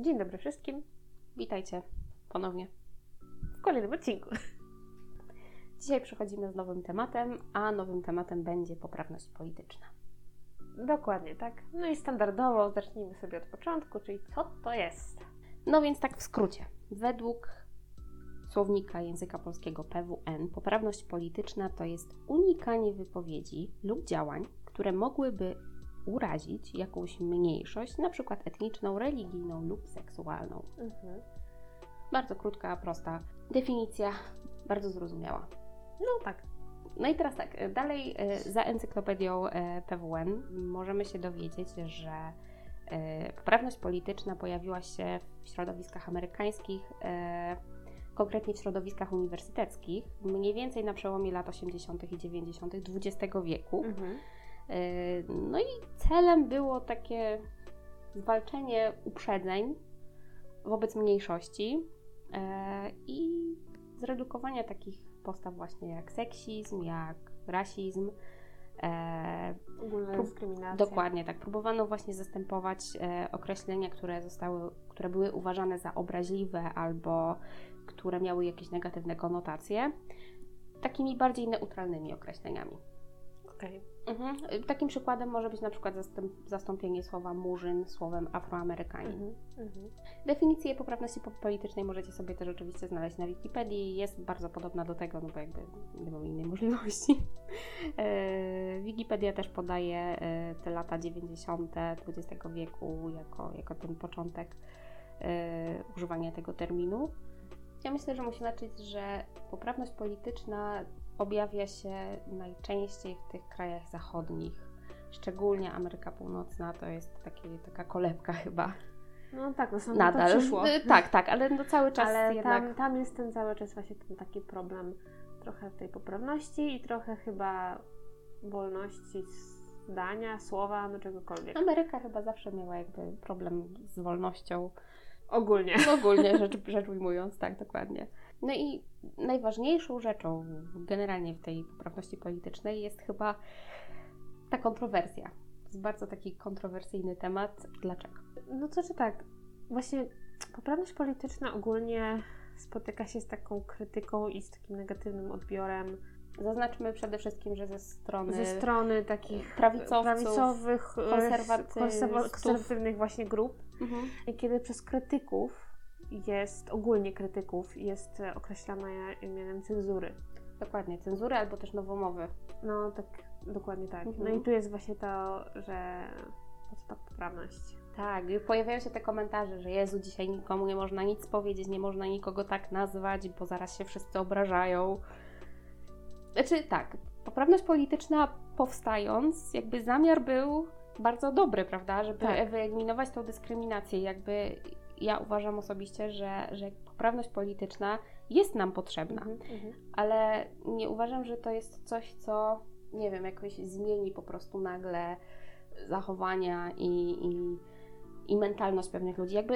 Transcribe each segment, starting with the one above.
Dzień dobry wszystkim. Witajcie ponownie. W kolejnym odcinku. Dzisiaj przychodzimy z nowym tematem, a nowym tematem będzie poprawność polityczna. Dokładnie, tak. No i standardowo zacznijmy sobie od początku, czyli co to jest? No więc tak w skrócie. Według słownika języka polskiego PWN poprawność polityczna to jest unikanie wypowiedzi lub działań, które mogłyby urazić jakąś mniejszość, na przykład etniczną, religijną lub seksualną. Mhm. Bardzo krótka, prosta definicja, bardzo zrozumiała. No tak. No i teraz tak, dalej e, za encyklopedią e, PWN możemy się dowiedzieć, że e, poprawność polityczna pojawiła się w środowiskach amerykańskich, konkretnie w środowiskach uniwersyteckich, mniej więcej na przełomie lat 80. i 90. XX wieku. Mhm. No i celem było takie zwalczenie uprzedzeń wobec mniejszości i zredukowania takich postaw właśnie jak seksizm, jak rasizm. E, Ogólna dyskryminacja. Dokładnie, tak. Próbowano właśnie zastępować określenia, które zostały, które były uważane za obraźliwe albo które miały jakieś negatywne konotacje, takimi bardziej neutralnymi określeniami. Okay. Mhm. Takim przykładem może być na przykład zastąpienie słowa murzyn słowem afroamerykanin. Mhm. Mhm. Definicję poprawności politycznej możecie sobie też oczywiście znaleźć na Wikipedii. Jest bardzo podobna do tego, no bo jakby nie mamy innej możliwości. E, Wikipedia też podaje e, te lata 90. XX wieku jako, jako ten początek e, używania tego terminu. Ja myślę, że musimy zacząć, że poprawność polityczna objawia się najczęściej w tych krajach zachodnich. Szczególnie Ameryka Północna to jest taki, taka kolebka chyba. No tak, no samo Nadal. to przyszło. Tak, tak, ale no cały czas ale jednak... tam, tam jest ten cały czas właśnie ten taki problem trochę tej poprawności i trochę chyba wolności zdania, słowa, no czegokolwiek. Ameryka chyba zawsze miała jakby problem z wolnością. Ogólnie. Ogólnie rzecz, rzecz ujmując, tak, dokładnie. No i najważniejszą rzeczą generalnie w tej poprawności politycznej jest chyba ta kontrowersja. To jest bardzo taki kontrowersyjny temat. Dlaczego? No to czy tak, właśnie poprawność polityczna ogólnie spotyka się z taką krytyką i z takim negatywnym odbiorem. Zaznaczmy przede wszystkim, że ze strony, ze strony takich prawicowych, konserwatywnych właśnie grup. Mhm. I kiedy przez krytyków jest, ogólnie krytyków, jest określana mianem cenzury. Dokładnie, cenzury albo też nowomowy. No tak, dokładnie tak. Mhm. No i tu jest właśnie to, że poprawność. Tak, pojawiają się te komentarze, że Jezu, dzisiaj nikomu nie można nic powiedzieć, nie można nikogo tak nazwać, bo zaraz się wszyscy obrażają. Znaczy tak, poprawność polityczna powstając, jakby zamiar był bardzo dobry, prawda, żeby tak. wyeliminować tą dyskryminację, jakby ja uważam osobiście, że, że poprawność polityczna jest nam potrzebna, mhm, mhm, ale nie uważam, że to jest coś, co nie wiem, jakoś zmieni po prostu nagle zachowania i, i, i mentalność pewnych ludzi. Jakby,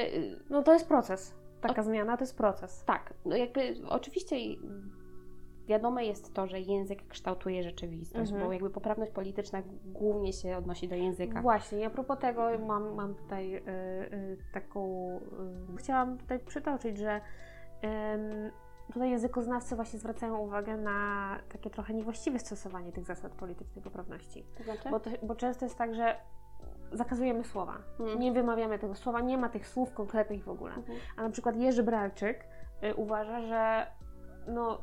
no to jest proces. Taka o, zmiana to jest proces. Tak, no jakby oczywiście wiadome jest to, że język kształtuje rzeczywistość, mhm. bo jakby poprawność polityczna głównie się odnosi do języka. Właśnie, a propos tego mam, mam tutaj y, y, taką, y, chciałam tutaj przytoczyć, że tutaj językoznawcy właśnie zwracają uwagę na takie trochę niewłaściwe stosowanie tych zasad politycznej poprawności. To znaczy? Bo, to, bo często jest tak, że zakazujemy słowa. Hmm. Nie wymawiamy tego słowa, nie ma tych słów konkretnych w ogóle. Mhm. A na przykład Jerzy Bralczyk y, uważa, że no,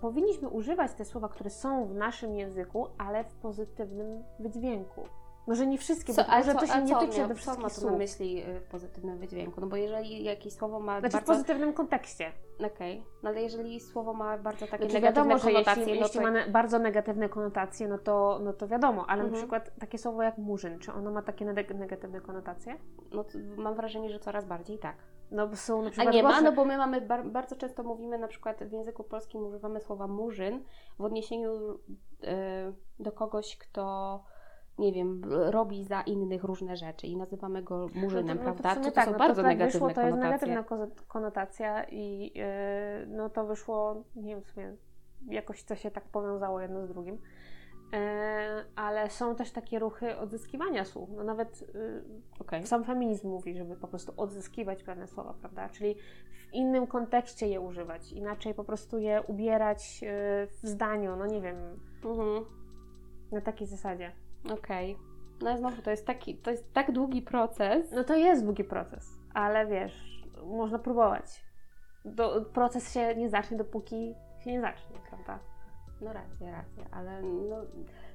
powinniśmy używać te słowa, które są w naszym języku, ale w pozytywnym wydźwięku. Może nie wszystkie, co, bo może to się nie tyczy do wszystkich co ma na myśli y, w pozytywnym wydźwięku? No bo jeżeli jakieś słowo ma znaczy bardzo... w pozytywnym kontekście. Okej, okay. no ale jeżeli słowo ma bardzo takie znaczy, negatywne wiadomo, konotacje... Jeśli, no jeśli ma bardzo negatywne konotacje, no to, no to wiadomo, ale mhm. na przykład takie słowo jak murzyn, czy ono ma takie negatywne konotacje? No mam wrażenie, że coraz bardziej tak. No są na przykład A nie ma, no bo my mamy, bar bardzo często mówimy na przykład w języku polskim używamy słowa murzyn w odniesieniu y, do kogoś, kto nie wiem, robi za innych różne rzeczy i nazywamy go murzynem, no to, prawda? No to, to tak, są no bardzo tak negatywne wyszło, to jest negatywna konotacja i yy, no to wyszło, nie wiem w sumie, jakoś to się tak powiązało jedno z drugim. E, ale są też takie ruchy odzyskiwania słów. No nawet y, okay. sam feminizm mówi, żeby po prostu odzyskiwać pewne słowa, prawda? Czyli w innym kontekście je używać, inaczej po prostu je ubierać y, w zdaniu, no nie wiem, mhm. na takiej zasadzie. Okej. Okay. No znowu, to jest, taki, to jest tak długi proces. No to jest długi proces, ale wiesz, można próbować. Do, proces się nie zacznie, dopóki się nie zacznie, prawda? No racja, racja, ale no,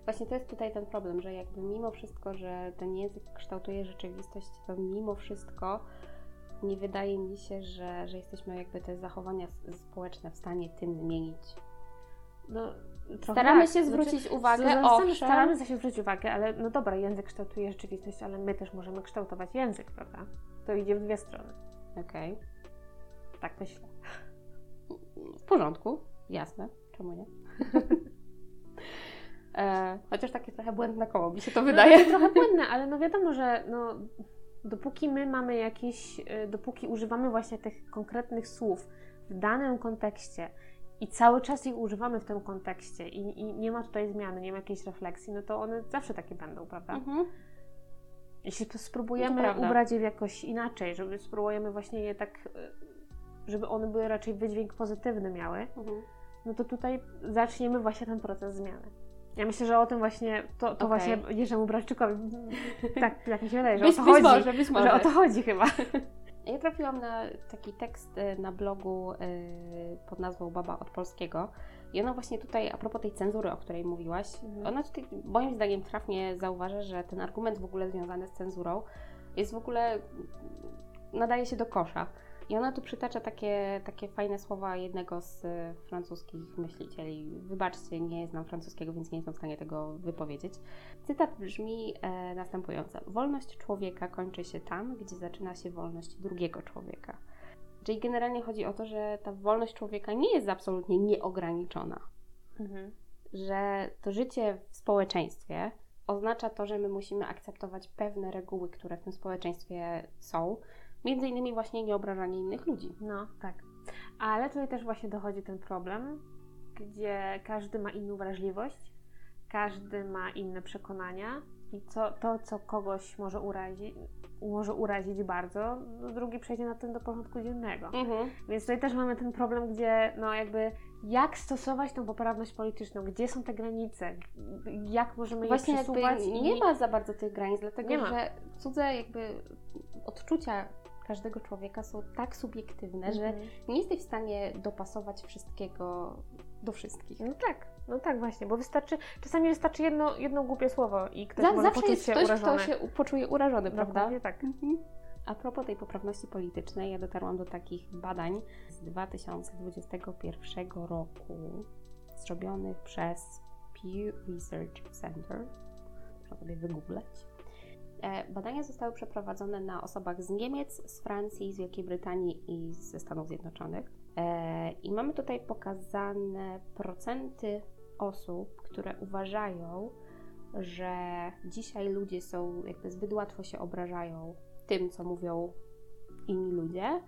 właśnie to jest tutaj ten problem, że jakby mimo wszystko, że ten język kształtuje rzeczywistość, to mimo wszystko nie wydaje mi się, że, że jesteśmy jakby te zachowania społeczne w stanie tym zmienić. No, staramy tak. się znaczy, zwrócić znaczy, uwagę, owszem. Staramy się zwrócić uwagę, ale no dobra, język kształtuje rzeczywistość, ale my też możemy kształtować język, prawda? To idzie w dwie strony. Okej. Okay. Tak myślę. W porządku, jasne, czemu nie? e, chociaż takie trochę błędne koło mi się to no, wydaje. No, trochę błędne, ale no wiadomo, że no, dopóki my mamy jakieś, y, dopóki używamy właśnie tych konkretnych słów w danym kontekście i cały czas ich używamy w tym kontekście i, i nie ma tutaj zmiany, nie ma jakiejś refleksji, no to one zawsze takie będą, prawda? Mhm. Jeśli spróbujemy no ubrać je jakoś inaczej, żeby spróbujemy właśnie je tak, y, żeby one były raczej wydźwięk pozytywny miały, mhm no to tutaj zaczniemy właśnie ten proces zmiany. Ja myślę, że o tym właśnie, to, to okay. właśnie Jerzemu Brawczykowi, tak, tak mi się wydaje, że być, o to być chodzi. Może, być może. Że o to chodzi chyba. Ja trafiłam na taki tekst y, na blogu y, pod nazwą Baba od Polskiego. I ona właśnie tutaj, a propos tej cenzury, o której mówiłaś, mhm. ona tutaj moim zdaniem trafnie zauważa, że ten argument w ogóle związany z cenzurą jest w ogóle, nadaje się do kosza. I ona tu przytacza takie, takie fajne słowa jednego z e, francuskich myślicieli. Wybaczcie, nie znam francuskiego, więc nie jestem w stanie tego wypowiedzieć. Cytat brzmi e, następująco: Wolność człowieka kończy się tam, gdzie zaczyna się wolność drugiego człowieka. Czyli generalnie chodzi o to, że ta wolność człowieka nie jest absolutnie nieograniczona. Mhm. Że to życie w społeczeństwie oznacza to, że my musimy akceptować pewne reguły, które w tym społeczeństwie są Między innymi właśnie nieobrażanie innych ludzi. No, tak. Ale tutaj też właśnie dochodzi ten problem, gdzie każdy ma inną wrażliwość, każdy ma inne przekonania i co, to, co kogoś może urazić, może urazić bardzo, no drugi przejdzie na tym do porządku dziennego. Mhm. Więc tutaj też mamy ten problem, gdzie no jakby jak stosować tą poprawność polityczną, gdzie są te granice, jak możemy Właśnie je przesuwać. I... Nie ma za bardzo tych granic, dlatego że cudze jakby odczucia każdego człowieka są tak subiektywne, że mhm. nie jesteś w stanie dopasować wszystkiego do wszystkich. No tak, no tak właśnie, bo wystarczy, czasami wystarczy jedno, jedno głupie słowo i ktoś Za, może zawsze poczuć się ktoś, urażony. kto się poczuje urażony, prawda? tak. Mhm. A propos tej poprawności politycznej, ja dotarłam do takich badań z 2021 roku, zrobionych przez Pew Research Center. Muszę sobie wygooglać. E, badania zostały przeprowadzone na osobach z Niemiec, z Francji, z Wielkiej Brytanii i ze Stanów Zjednoczonych. E, I mamy tutaj pokazane procenty osób, które uważają, że dzisiaj ludzie są, jakby zbyt łatwo się obrażają tym, co mówią inni ludzie.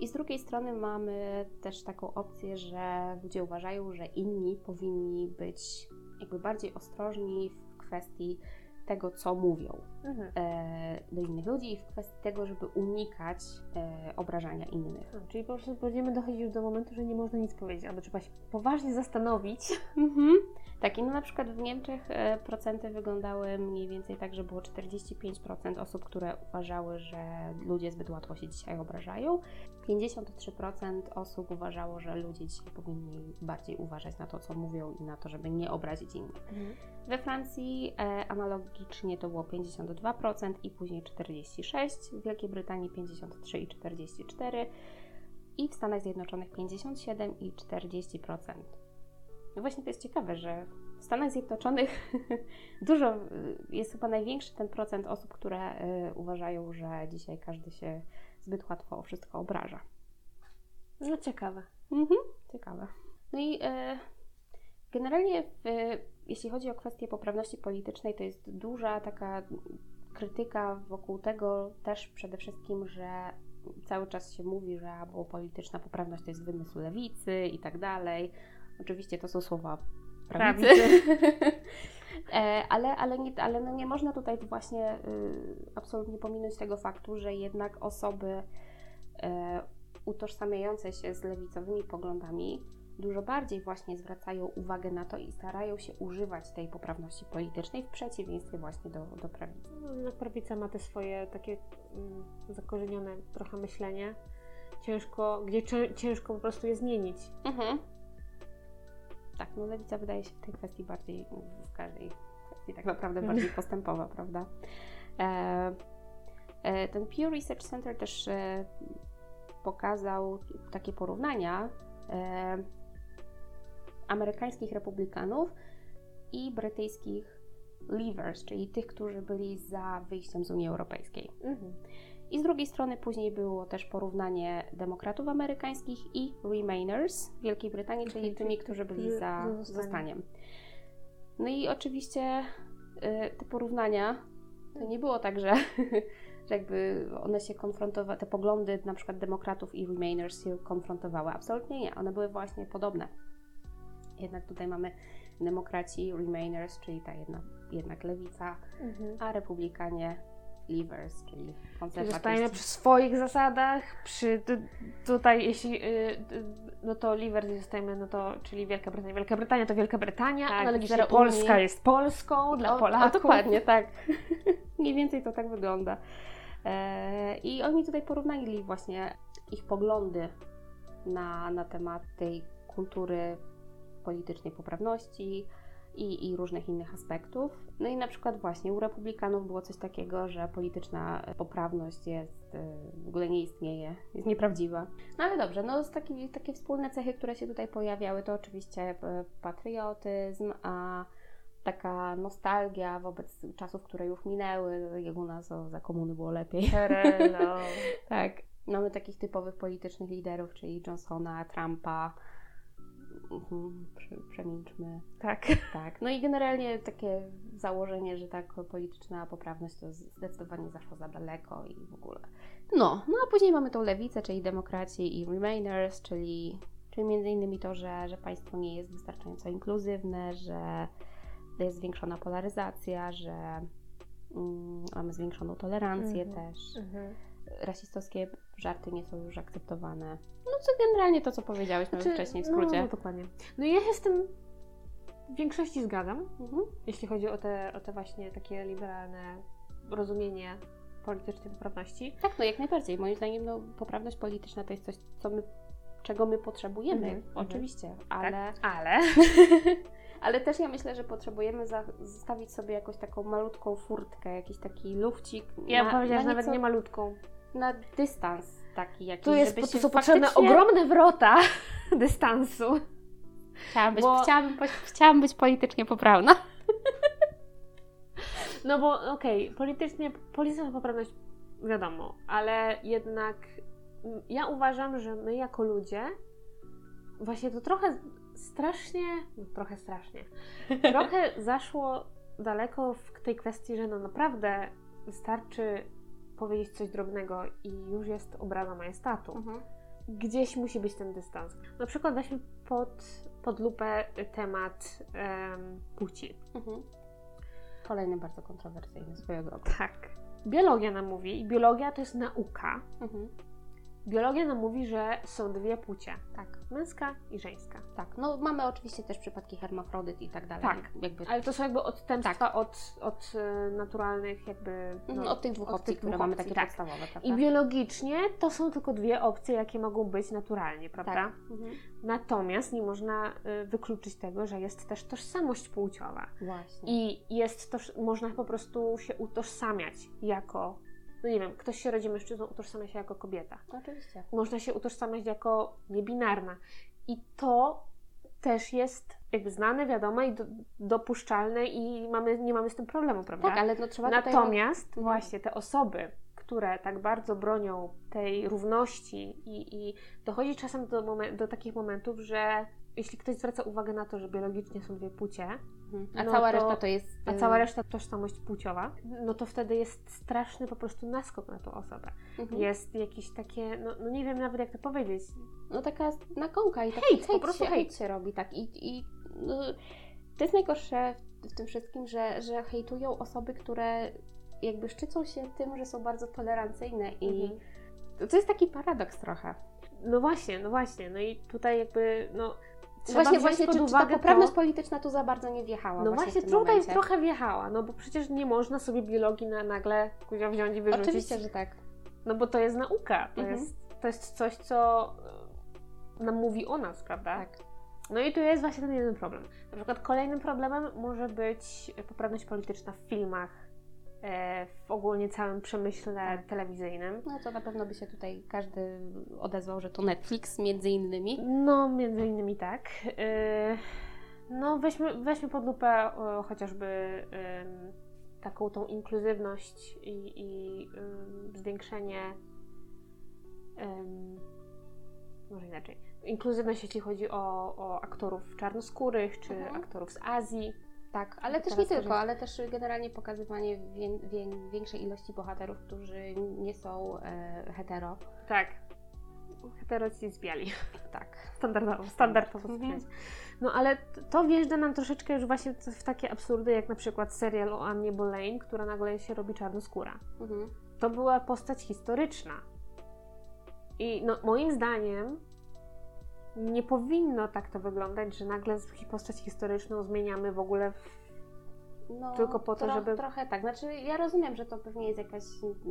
I z drugiej strony mamy też taką opcję, że ludzie uważają, że inni powinni być jakby bardziej ostrożni w kwestii tego, co mówią mhm. e, do innych ludzi i w kwestii tego, żeby unikać e, obrażania innych. A, czyli po prostu będziemy dochodzić już do momentu, że nie można nic powiedzieć, albo trzeba się poważnie zastanowić. Mhm. Tak, i no na przykład w Niemczech e, procenty wyglądały mniej więcej tak, że było 45% osób, które uważały, że ludzie zbyt łatwo się dzisiaj obrażają. 53% osób uważało, że ludzie dzisiaj powinni bardziej uważać na to, co mówią i na to, żeby nie obrazić innych. Mhm. We Francji e, analogicznie to było 52% i później 46%, w Wielkiej Brytanii 53 i 44% i w Stanach Zjednoczonych 57 i 40%. No właśnie to jest ciekawe, że w Stanach Zjednoczonych dużo, jest chyba największy ten procent osób, które y, uważają, że dzisiaj każdy się zbyt łatwo o wszystko obraża. No ciekawe. Mhm, ciekawe. No i y, generalnie w, jeśli chodzi o kwestię poprawności politycznej, to jest duża taka krytyka wokół tego też przede wszystkim, że cały czas się mówi, że albo polityczna poprawność to jest wymysł lewicy i tak dalej. Oczywiście to są słowa prawicy. prawicy. E, ale ale, nie, ale no nie można tutaj właśnie y, absolutnie pominąć tego faktu, że jednak osoby e, utożsamiające się z lewicowymi poglądami dużo bardziej właśnie zwracają uwagę na to i starają się używać tej poprawności politycznej w przeciwieństwie właśnie do, do prawicy. No, prawica ma te swoje takie mm, zakorzenione trochę myślenie, ciężko, gdzie ciężko po prostu je zmienić. Mhm. Tak, no lewica wydaje się w tej kwestii bardziej, w każdej kwestii tak naprawdę bardziej postępowa, prawda? E, e, ten Pew Research Center też e, pokazał takie porównania amerykańskich republikanów i brytyjskich Leavers, czyli tych, którzy byli za wyjściem z Unii Europejskiej. Mhm. I z drugiej strony później było też porównanie demokratów amerykańskich i Remainers w Wielkiej Brytanii, czyli tymi, którzy byli za zostaniem. No i oczywiście y, te porównania to nie było tak, że, że jakby one się konfrontowały, te poglądy na przykład demokratów i Remainers się konfrontowały. Absolutnie nie, one były właśnie podobne. Jednak tutaj mamy demokraci, Remainers, czyli ta jedna, jednak lewica, mhm. a republikanie Leavers, czyli konserwatyści. Zostajemy przy swoich zasadach, przy tutaj jeśli, y, no to Leavers zostajemy, no to, czyli Wielka Brytania. Wielka Brytania to Wielka Brytania, tak, ale Polska Unii. jest Polską dla o, Polaków. O, dokładnie, tak. Mniej więcej to tak wygląda. E, I oni tutaj porównali właśnie ich poglądy na, na temat tej kultury politycznej poprawności i, i różnych innych aspektów. No i na przykład właśnie u republikanów było coś takiego, że polityczna poprawność jest, y, w ogóle nie istnieje, jest nieprawdziwa. No ale dobrze, no z taki, takie wspólne cechy, które się tutaj pojawiały, to oczywiście patriotyzm, a taka nostalgia wobec czasów, które już minęły, jak u nas o, za komuny było lepiej. Tak. Mamy takich typowych politycznych liderów, czyli Johnsona, Trumpa, Mhm, przemilczmy. Tak. Tak. No i generalnie takie założenie, że tak polityczna poprawność to zdecydowanie zaszło za daleko i w ogóle. No, no a później mamy tą lewicę, czyli demokraci i Remainers, czyli, czyli między innymi to, że, że państwo nie jest wystarczająco inkluzywne, że jest zwiększona polaryzacja, że mm, mamy zwiększoną tolerancję mhm. też. Mhm rasistowskie żarty nie są już akceptowane. No co generalnie to, co powiedziałeś znaczy, wcześniej w skrócie. No, dokładnie. No i ja się z tym w większości zgadzam, mhm. jeśli chodzi o te, o te właśnie takie liberalne rozumienie politycznej poprawności. Tak, no jak najbardziej. Moim zdaniem no, poprawność polityczna to jest coś, co my, czego my potrzebujemy, mhm. mhm. oczywiście, ale... Tak, ale... ale też ja myślę, że potrzebujemy zostawić sobie jakąś taką malutką furtkę, jakiś taki lufcik. Ja bym powiedziała, że nawet nie malutką na dystans taki jakiś, tu jest, żeby to są faktycznie... potrzebne ogromne wrota dystansu. Chciałam być, bo... chciałam, chciałam być politycznie poprawna. No bo okej, okay, politycznie, polityczna poprawność wiadomo, ale jednak ja uważam, że my jako ludzie właśnie to trochę strasznie, no trochę strasznie, trochę zaszło daleko w tej kwestii, że no naprawdę wystarczy powiedzieć coś drobnego i już jest obraza majestatu. Mhm. Gdzieś musi być ten dystans. Na przykład weźmy pod, pod lupę temat um, płci. Mhm. Kolejny bardzo kontrowersyjny swojego. Tak. Biologia nam mówi, i biologia to jest nauka, mhm. Biologia nam mówi, że są dwie płcie. Tak. Męska i żeńska. Tak. No mamy oczywiście też przypadki hermafrodyt i tak dalej. Tak. Jakby... Ale to są jakby odstępstwa tak. od, od e, naturalnych jakby... Mhm, no, od tych dwóch od opcji, tych które mamy takie tak. podstawowe, prawda? I biologicznie to są tylko dwie opcje, jakie mogą być naturalnie, prawda? Tak. Mhm. Natomiast nie można e, wykluczyć tego, że jest też tożsamość płciowa. Właśnie. I jest to, można po prostu się utożsamiać jako no nie wiem, ktoś się rodzi mężczyzną, utożsamia się jako kobieta. Oczywiście. Można się utożsamiać jako niebinarna. I to też jest jakby znane, wiadome i do, dopuszczalne i mamy, nie mamy z tym problemu, prawda? Tak, ale no trzeba Natomiast tutaj... właśnie te osoby, które tak bardzo bronią tej równości i, i dochodzi czasem do, momen- do takich momentów, że jeśli ktoś zwraca uwagę na to, że biologicznie są dwie płcie, mhm. a no cała to, reszta to jest. A cała y, reszta tożsamość płciowa, no to wtedy jest straszny po prostu naskok na tą osobę. Mhm. Jest jakieś takie, no, no, nie wiem nawet jak to powiedzieć. No taka nagonka i taki hejt, hejt po prostu się, hejt się robi, tak. I, i no, to jest najgorsze w tym wszystkim, że, że hejtują osoby, które jakby szczycą się tym, że są bardzo tolerancyjne i mhm. to jest taki paradoks trochę. No właśnie, no właśnie. No i tutaj jakby, no Trzeba właśnie, właśnie, czy, czy ta poprawność to... polityczna tu za bardzo nie wjechała? No właśnie, właśnie tutaj momencie. trochę wjechała, no bo przecież nie można sobie biologii na, nagle wziąć i wyrzucić. Oczywiście, że tak. No bo to jest nauka, to, mhm. jest, to jest coś, co e, nam mówi o nas, prawda? Tak. No i tu jest właśnie ten jeden problem. Na przykład kolejnym problemem może być poprawność polityczna w filmach, w ogólnie całym przemyśle tak. telewizyjnym. No to na pewno by się tutaj każdy odezwał, że to Netflix między innymi. No, między innymi tak. E, no, weźmy, weźmy pod lupę chociażby taką tą inkluzywność i, i zwiększenie może inaczej. Inkluzywność, jeśli chodzi o, o aktorów czarnoskórych czy mhm. aktorów z Azji tak, ale też nie tylko, ale też generalnie pokazywanie wię, wię, większej ilości bohaterów, którzy nie są e, hetero. Tak. Hetero ci zbiali. Tak. Standardowo, standardowo mhm. No ale to wjeżdża nam troszeczkę już właśnie w takie absurdy, jak na przykład serial o Annie Boleyn, która nagle się robi czarnoskóra. Mhm. To była postać historyczna. I no, moim zdaniem nie powinno tak to wyglądać, że nagle postać historyczną zmieniamy w ogóle w... no, tylko po to, tro, żeby... Trochę tak, znaczy ja rozumiem, że to pewnie jest jakaś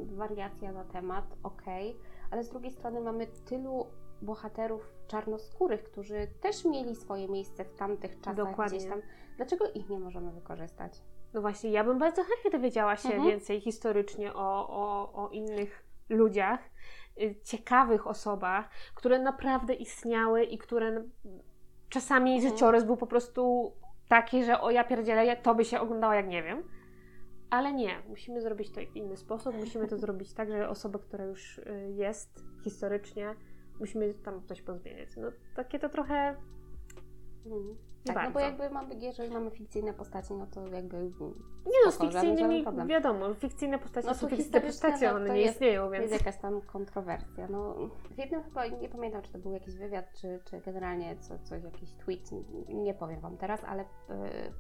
wariacja na temat, okej, okay. ale z drugiej strony mamy tylu bohaterów czarnoskórych, którzy też mieli swoje miejsce w tamtych czasach Dokładnie. gdzieś tam. Dlaczego ich nie możemy wykorzystać? No właśnie, ja bym bardzo chętnie dowiedziała się mhm. więcej historycznie o, o, o innych ludziach, ciekawych osobach, które naprawdę istniały i które czasami mhm. życiorys był po prostu taki, że o ja pierdzielę, to by się oglądało jak nie wiem. Ale nie, musimy zrobić to w inny sposób. Musimy to zrobić tak, że osoba, która już y, jest historycznie, musimy tam coś pozmieniać. No takie to trochę. Mhm. Tak, bardzo. no bo jakby mamy, jeżeli mamy fikcyjne postaci, no to jakby. Nie no, z fikcyjnymi, wiadomo, fikcyjne postaci no są fikcyjne postacie, one nie jest, istnieją, więc. Jest jakaś tam kontrowersja. No, w jednym chyba, nie pamiętam, czy to był jakiś wywiad, czy, czy generalnie co, coś, jakiś tweet, nie powiem Wam teraz, ale y,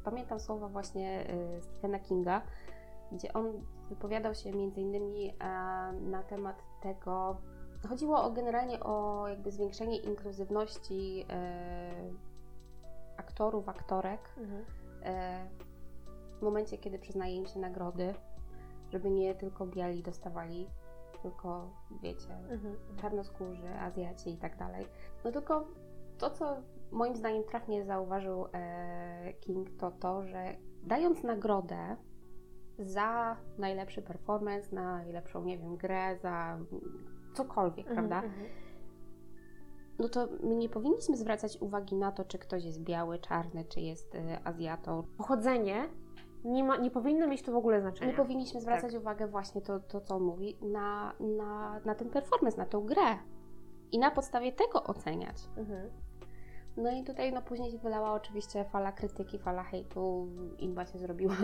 pamiętam słowa właśnie y, Stephena Kinga, gdzie on wypowiadał się między innymi y, na temat tego, chodziło o generalnie o jakby zwiększenie inkluzywności aktorów, aktorek mhm. e, w momencie, kiedy przyznaje im się nagrody, żeby nie tylko biali dostawali, tylko wiecie, mhm. mhm. czarnoskórzy, Azjaci i tak dalej. No tylko to, co moim zdaniem trafnie zauważył e, King, to to, że dając nagrodę za najlepszy performance, na najlepszą, nie wiem, grę, za cokolwiek, mhm, prawda? No to my nie powinniśmy zwracać uwagi na to, czy ktoś jest biały, czarny, czy jest y, Azjatą. Pochodzenie nie, ma, nie powinno mieć to w ogóle znaczenia. My powinniśmy zwracać tak. uwagę właśnie to, to, co on mówi, na, na, na ten performance, na tą grę. I na podstawie tego oceniać. Mhm. No i tutaj no, później się wylała oczywiście fala krytyki, fala hejtu. Inba się zrobiła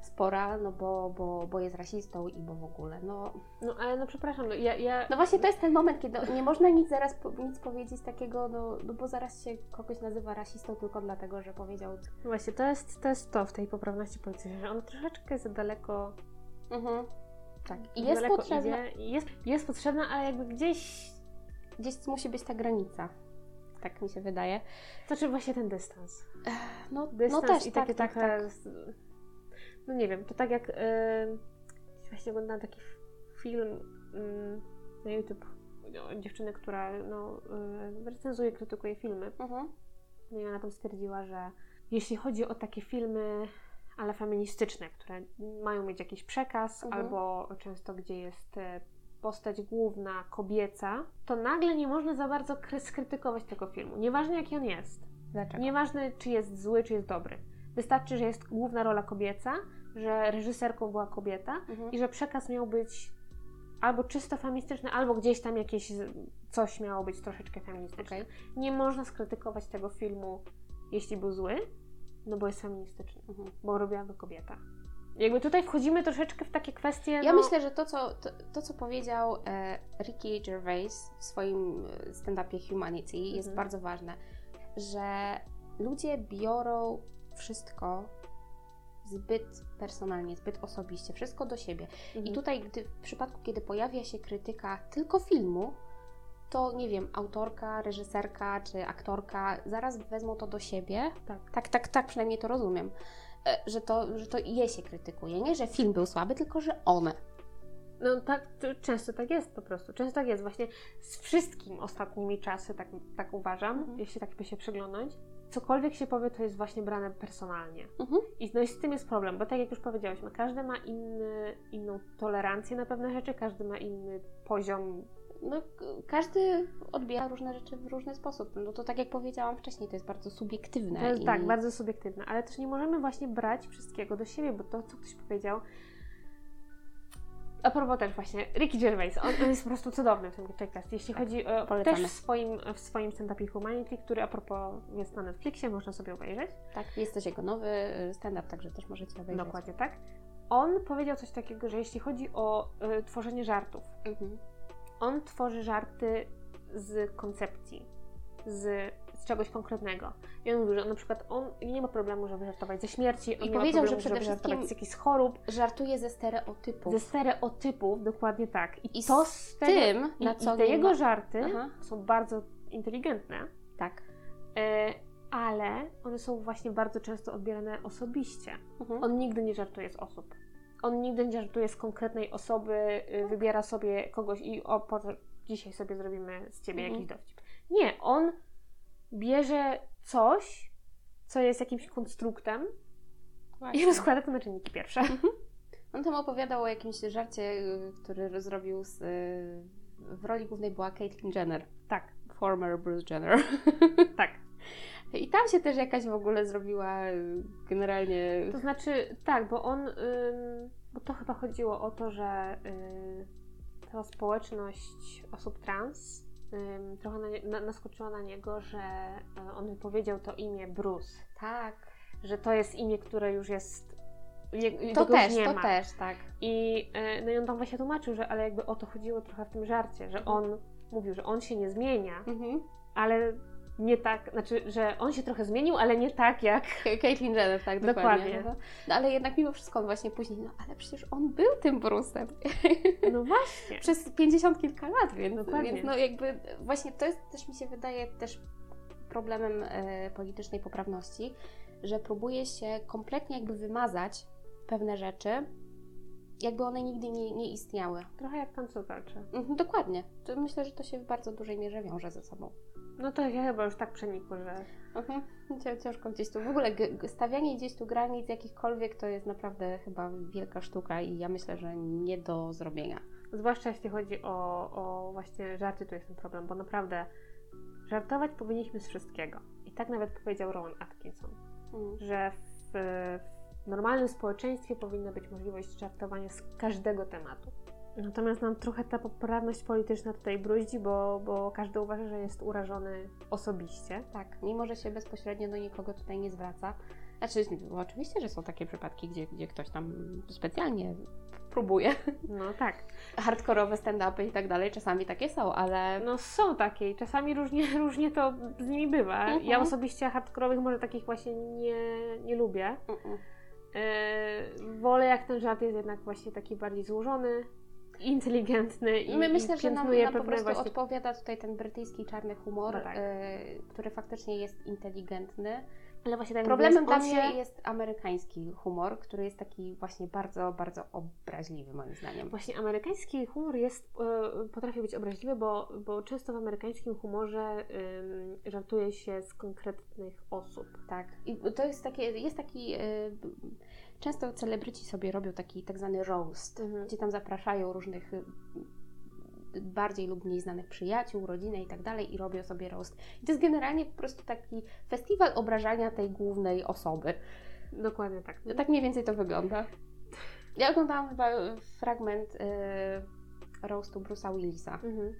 spora, no bo, bo, bo jest rasistą i bo w ogóle, no... No ale no przepraszam, no ja, ja... No właśnie to jest ten moment, kiedy nie można nic zaraz nic powiedzieć takiego, no, no bo zaraz się kogoś nazywa rasistą tylko dlatego, że powiedział... No właśnie, to jest, to jest to w tej poprawności politycznej, że on troszeczkę za daleko... Mhm. Tak. I jest potrzebna... Jest, jest potrzebna, ale jakby gdzieś... Gdzieś musi być ta granica. Tak mi się wydaje. Znaczy właśnie ten dystans. No, dystans no też, i takie tak, tak, tak no nie wiem, to tak jak yy, właśnie oglądałam taki film yy, na YouTube o dziewczyny, która no, yy, recenzuje, krytykuje filmy. Mhm. No i ona tam stwierdziła, że jeśli chodzi o takie filmy ale feministyczne, które mają mieć jakiś przekaz, mhm. albo często gdzie jest e, postać główna kobieca, to nagle nie można za bardzo skrytykować tego filmu. Nieważne jaki on jest. Dlaczego? Nieważne czy jest zły, czy jest dobry. Wystarczy, że jest główna rola kobieca, że reżyserką była kobieta mhm. i że przekaz miał być albo czysto feministyczny, albo gdzieś tam jakieś coś miało być troszeczkę feministyczne. Okay. Nie można skrytykować tego filmu, jeśli był zły, no bo jest feministyczny, mhm. bo robiła go kobieta. Jakby tutaj wchodzimy troszeczkę w takie kwestie. Ja no... myślę, że to, co, to, to co powiedział e, Ricky Gervais w swoim e, stand-upie Humanity, mhm. jest bardzo ważne, że ludzie biorą wszystko zbyt personalnie, zbyt osobiście, wszystko do siebie. Mhm. I tutaj gdy, w przypadku, kiedy pojawia się krytyka tylko filmu, to nie wiem, autorka, reżyserka czy aktorka zaraz wezmą to do siebie. Tak, tak, tak, tak przynajmniej to rozumiem. E, że to, że to je się krytykuje. Nie, że film był słaby, tylko że one. No tak, często tak jest po prostu. Często tak jest. Właśnie z wszystkim ostatnimi czasy, tak, tak uważam, mhm. jeśli tak by się przyglądać. Cokolwiek się powie, to jest właśnie brane personalnie. Mhm. I, no i z tym jest problem, bo tak jak już powiedziałyśmy, każdy ma inny, inną tolerancję na pewne rzeczy, każdy ma inny poziom no, każdy odbiera różne rzeczy w różny sposób. No to tak jak powiedziałam wcześniej, to jest bardzo subiektywne. To jest, i... Tak, bardzo subiektywne, ale też nie możemy właśnie brać wszystkiego do siebie, bo to, co ktoś powiedział, a propos też właśnie, Ricky Gervais, on, on jest po prostu cudowny w tym podcast. Jeśli tak, chodzi o polecamy. też w swoim, w swoim stand-upie Humanity, który a propos jest na Netflixie, można sobie obejrzeć. Tak, jest też jego nowy y, stand-up, także też możecie obejrzeć. Dokładnie tak. On powiedział coś takiego, że jeśli chodzi o y, tworzenie żartów, mhm. on tworzy żarty z koncepcji, z z czegoś konkretnego. I on mówił, że na przykład on nie ma problemu, żeby żartować ze śmierci, on I powiedział, problemu, że przede wszystkim z jakichś chorób. Żartuje ze stereotypów. Ze stereotypów, dokładnie tak. I, I to z tym, na co i te jego ma... żarty Aha. są bardzo inteligentne. Tak. E, ale one są właśnie bardzo często odbierane osobiście. Mhm. On nigdy nie żartuje z osób. On nigdy nie żartuje z konkretnej osoby, y, wybiera sobie kogoś i o, po, dzisiaj sobie zrobimy z ciebie mhm. jakiś dowcip. Nie, on bierze coś, co jest jakimś konstruktem Właśnie. i rozkłada to na czynniki pierwsze. Mhm. On tam opowiadał o jakimś żarcie, y, który zrobił z, y, w roli głównej była Caitlyn Jenner. Tak. Former Bruce Jenner. tak. I tam się też jakaś w ogóle zrobiła y, generalnie. To znaczy, tak, bo on. bo to chyba chodziło o to, że ta społeczność osób trans trochę na, na, naskoczyła na niego, że e, on wypowiedział to imię Bruce. Tak. Że to jest imię, które już jest. Je, to też, to ma. też, tak. I, e, no i on tam właśnie tłumaczył, że ale jakby o to chodziło trochę w tym żarcie, że on mówił, że on się nie zmienia, mhm. ale nie tak, znaczy, że on się trochę zmienił, ale nie tak jak Caitlyn Jenner, tak, dokładnie. dokładnie. No, no, ale jednak mimo wszystko on właśnie później, no ale przecież on był tym Bruce'em. No właśnie. Przez pięćdziesiąt kilka lat, więc, dokładnie. więc no jakby właśnie to jest też mi się wydaje też problemem e, politycznej poprawności, że próbuje się kompletnie jakby wymazać pewne rzeczy, jakby one nigdy nie, nie istniały. Trochę jak cancel culture. Mhm, dokładnie. To myślę, że to się w bardzo dużej mierze wiąże ze sobą. No to ja chyba już tak przenikło, że... Mhm. Ciężko gdzieś tu. W ogóle stawianie gdzieś tu granic jakichkolwiek to jest naprawdę chyba wielka sztuka i ja myślę, że nie do zrobienia. Zwłaszcza jeśli chodzi o, o właśnie żarty, to jest ten problem, bo naprawdę żartować powinniśmy z wszystkiego. I tak nawet powiedział Rowan Atkinson, mhm. że w, w normalnym społeczeństwie powinna być możliwość żartowania z każdego tematu. Natomiast nam trochę ta poprawność polityczna tutaj bruździ, bo, bo każdy uważa, że jest urażony osobiście. Tak, mimo że się bezpośrednio do nikogo tutaj nie zwraca. Znaczy, oczywiście, że są takie przypadki, gdzie, gdzie ktoś tam specjalnie próbuje. No tak. Hardkorowe stand-upy i tak dalej, czasami takie są, ale... No są takie i czasami różnie, różnie to z nimi bywa. Mhm. Ja osobiście hardkorowych może takich właśnie nie, nie lubię. Mhm. Wolę jak ten żart jest jednak właśnie taki bardziej złożony, inteligentny i My myślę, że nam, nam po prostu właśnie... odpowiada tutaj ten brytyjski czarny humor, no tak. y, który faktycznie jest inteligentny. Ale właśnie tak Problemem dla mnie się... jest amerykański humor, który jest taki właśnie bardzo, bardzo obraźliwy moim zdaniem. Właśnie amerykański humor jest, y, potrafi być obraźliwy, bo, bo często w amerykańskim humorze y, żartuje się z konkretnych osób. Tak. I to jest takie, jest taki y, Często celebryci sobie robią taki tak zwany roast, mhm. gdzie tam zapraszają różnych bardziej lub mniej znanych przyjaciół, rodzinę i tak dalej i robią sobie roast. I to jest generalnie po prostu taki festiwal obrażania tej głównej osoby. Dokładnie tak. Tak mniej więcej to wygląda. Ja oglądałam chyba fragment y, roastu Bruce'a Willisa. Mhm.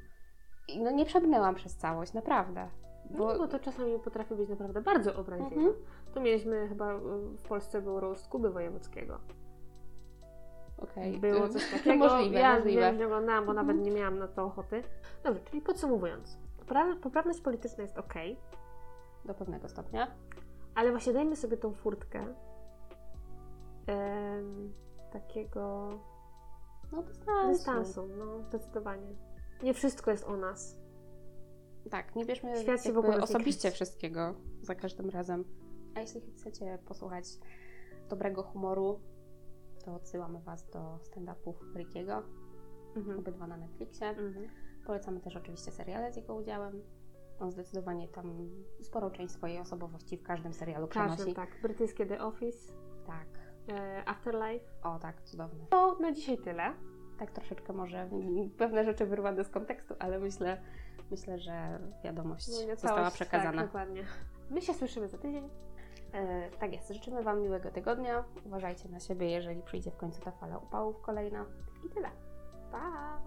I no nie przebrnęłam przez całość, naprawdę. Bo, no, bo to czasami potrafi być naprawdę bardzo obraźliwe. Mhm. Tu mieliśmy chyba y, w Polsce był roast Kuby Wojewódzkiego. Okej. Okay. Było coś takiego. możliwe, ja możliwe. nie oglądałam, bo mhm. nawet nie miałam na to ochoty. Dobrze, czyli podsumowując. Poprawność polityczna jest ok. Do pewnego stopnia. Ale właśnie dajmy sobie tą furtkę em, takiego No dystansu. dystansu, no zdecydowanie. Nie wszystko jest o nas. Tak, nie bierzmy Świat się w ogóle osobiście wszystkiego za każdym razem. A jeśli chcecie posłuchać dobrego humoru, to odsyłamy Was do stand-upów Rickiego, Mhm. obydwa na Netflixie. Mhm. Polecamy też oczywiście seriale z jego udziałem. On zdecydowanie tam sporą część swojej osobowości w każdym serialu Każdym, przenosi. tak. Brytyjskie The Office, tak. e, Afterlife. O tak, cudowne. To na dzisiaj tyle. Tak troszeczkę może pewne rzeczy wyrwane z kontekstu, ale myślę, myślę że wiadomość No, została całość, przekazana. Tak, dokładnie. My się słyszymy za tydzień. E, tak jest. Życzymy Wam miłego tygodnia. Uważajcie na siebie, jeżeli przyjdzie w końcu ta fala upałów kolejna. I tyle. Pa!